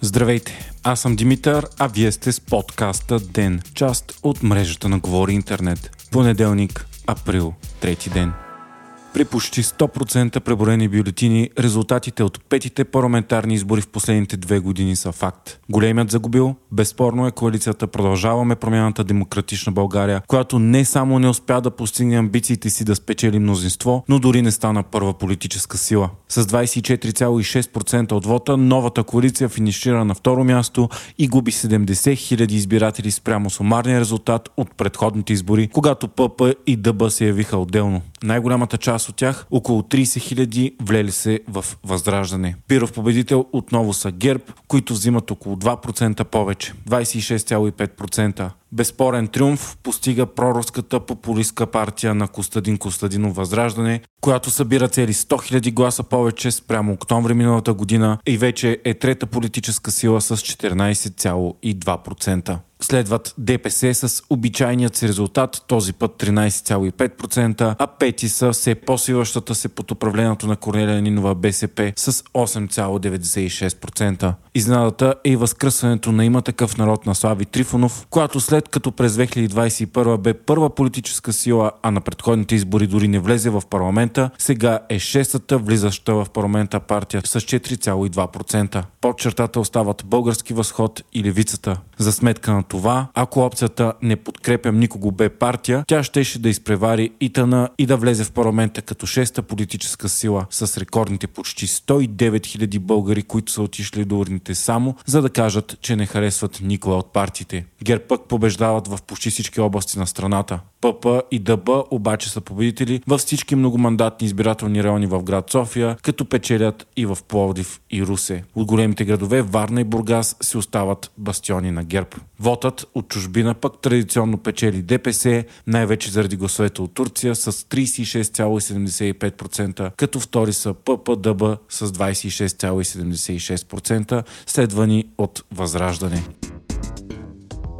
Здравейте, аз съм Димитър, а вие сте с подкаста ДЕН, част от мрежата на Говори Интернет. Понеделник, април, трети ден. При почти 100% преброени бюлетини, резултатите от петите парламентарни избори в последните две години са факт. Големият загубил, безспорно е коалицията Продължаваме промяната Демократична България, която не само не успя да постигне амбициите си да спечели мнозинство, но дори не стана първа политическа сила. С 24,6% от вота, новата коалиция финишира на второ място и губи 70 000 избиратели спрямо сумарния резултат от предходните избори, когато ПП и ДБ се явиха отделно. Най-голямата част от тях, около 30 хиляди, влели се в възраждане. Пиров победител отново са ГЕРБ, които взимат около 2% повече. 26,5%. Безспорен триумф постига проруската популистка партия на Костадин Костадинов Възраждане, която събира цели 100 000 гласа повече спрямо октомври миналата година и вече е трета политическа сила с 14,2%. Следват ДПС с обичайният си резултат, този път 13,5%, а пети са все по-силащата се под управлението на Корнелия Нинова БСП с 8,96%. Изненадата е и възкръсването на има такъв народ на Слави Трифонов, която след като през 2021 бе първа политическа сила, а на предходните избори дори не влезе в парламента, сега е шестата влизаща в парламента партия с 4,2%. Под чертата остават Български възход и Левицата. За сметка на това, ако опцията не подкрепям никого бе партия, тя щеше да изпревари Итана и да влезе в парламента като шеста политическа сила с рекордните почти 109 000 българи, които са отишли до урните само, за да кажат, че не харесват никоя от партиите. ГЕРБ пък побеждават в почти всички области на страната. ПП и ДБ обаче са победители във всички многомандатни избирателни райони в град София, като печелят и в Пловдив и Русе. От големите градове Варна и Бургас си остават бастиони на ГЕРБ. Вотът от чужбина пък традиционно печели ДПС, най-вече заради гласовете от Турция с 36,75%, като втори са ППДБ с 26,76%, следвани от Възраждане.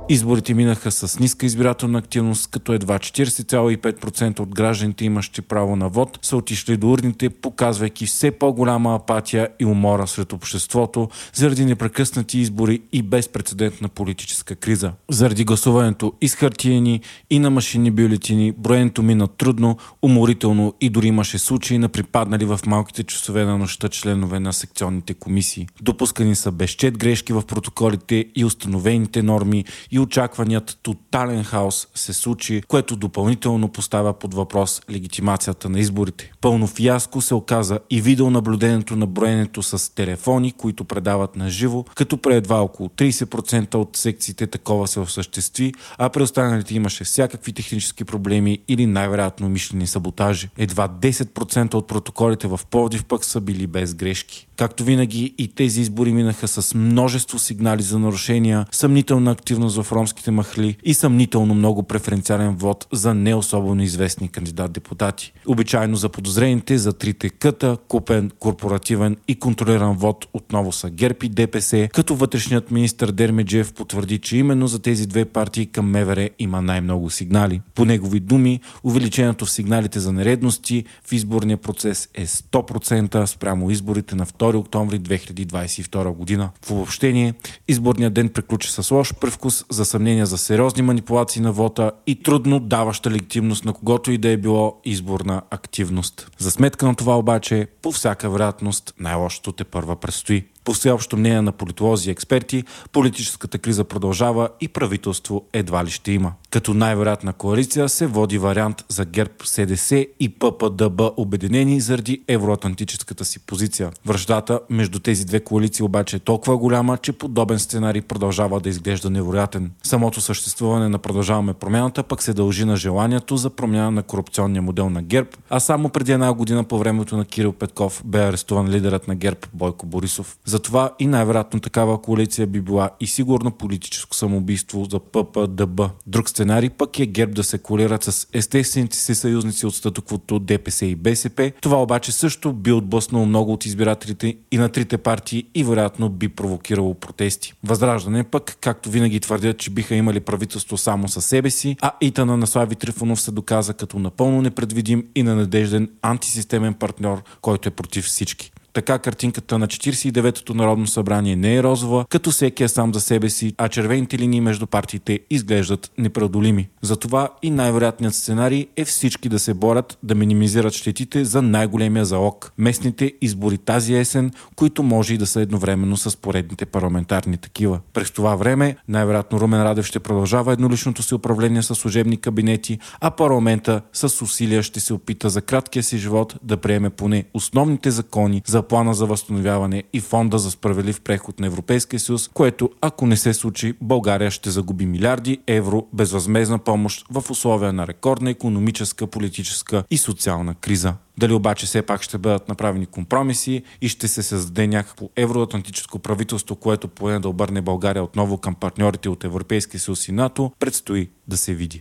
Изборите минаха с ниска избирателна активност, като едва 40,5% от гражданите, имащи право на вод, са отишли до урните, показвайки все по-голяма апатия и умора сред обществото заради непрекъснати избори и безпредседентна политическа криза. Заради гласуването и с хартиени, и на машини бюлетини, броенето мина трудно, уморително и дори имаше случаи на припаднали в малките часове на нощта членове на секционните комисии. Допускани са безчет грешки в протоколите и установените норми и очакваният тотален хаос се случи, което допълнително поставя под въпрос легитимацията на изборите. Пълно фиаско се оказа и видеонаблюдението на броенето с телефони, които предават на живо, като при едва около 30% от секциите такова се осъществи, а при останалите имаше всякакви технически проблеми или най-вероятно мишлени саботажи. Едва 10% от протоколите в Пловдив пък са били без грешки. Както винаги и тези избори минаха с множество сигнали за нарушения, съмнителна активност в ромските махли и съмнително много преференциален вод за не особено известни кандидат-депутати. Обичайно за подозрените за трите къта, купен, корпоративен и контролиран вод отново са ГЕРБ и ДПС, като вътрешният министр Дермеджев потвърди, че именно за тези две партии към МВР има най-много сигнали. По негови думи, увеличението в сигналите за нередности в изборния процес е 100% спрямо изборите на 2 октомври 2022 година. В обобщение, изборният ден приключи с лош превкус за съмнения за сериозни манипулации на вота и трудно даваща легитимност на когото и да е било изборна активност. За сметка на това обаче, по всяка вероятност, най-лошото те първа предстои. По всеобщо мнение на политолози и експерти, политическата криза продължава и правителство едва ли ще има. Като най-вероятна коалиция се води вариант за ГЕРБ СДС и ППДБ обединени заради евроатлантическата си позиция. Връждата между тези две коалиции обаче е толкова голяма, че подобен сценарий продължава да изглежда невероятен. Самото съществуване на продължаваме промяната пък се дължи на желанието за промяна на корупционния модел на ГЕРБ, а само преди една година по времето на Кирил Петков бе арестуван лидерът на ГЕРБ Бойко Борисов. Затова и най-вероятно такава коалиция би била и сигурно политическо самоубийство за ППДБ. Друг сценарий пък е ГЕРБ да се колират с естествените си съюзници от статуквото ДПС и БСП. Това обаче също би отблъснало много от избирателите и на трите партии и вероятно би провокирало протести. Възраждане пък, както винаги твърдят, че биха имали правителство само със себе си, а Итана на Слави Трифонов се доказа като напълно непредвидим и ненадежден антисистемен партньор, който е против всички. Така картинката на 49-то Народно събрание не е розова, като всеки е сам за себе си, а червените линии между партиите изглеждат непреодолими. Затова и най-вероятният сценарий е всички да се борят да минимизират щетите за най-големия залог – местните избори тази есен, които може и да са едновременно с поредните парламентарни такива. През това време най-вероятно Румен Радев ще продължава едноличното си управление с служебни кабинети, а парламента с усилия ще се опита за краткия си живот да приеме поне основните закони за плана за възстановяване и фонда за справедлив преход на Европейския съюз, което ако не се случи, България ще загуби милиарди евро безвъзмезна помощ в условия на рекордна економическа, политическа и социална криза. Дали обаче все пак ще бъдат направени компромиси и ще се създаде някакво евроатлантическо правителство, което поне да обърне България отново към партньорите от Европейския съюз и НАТО, предстои да се види.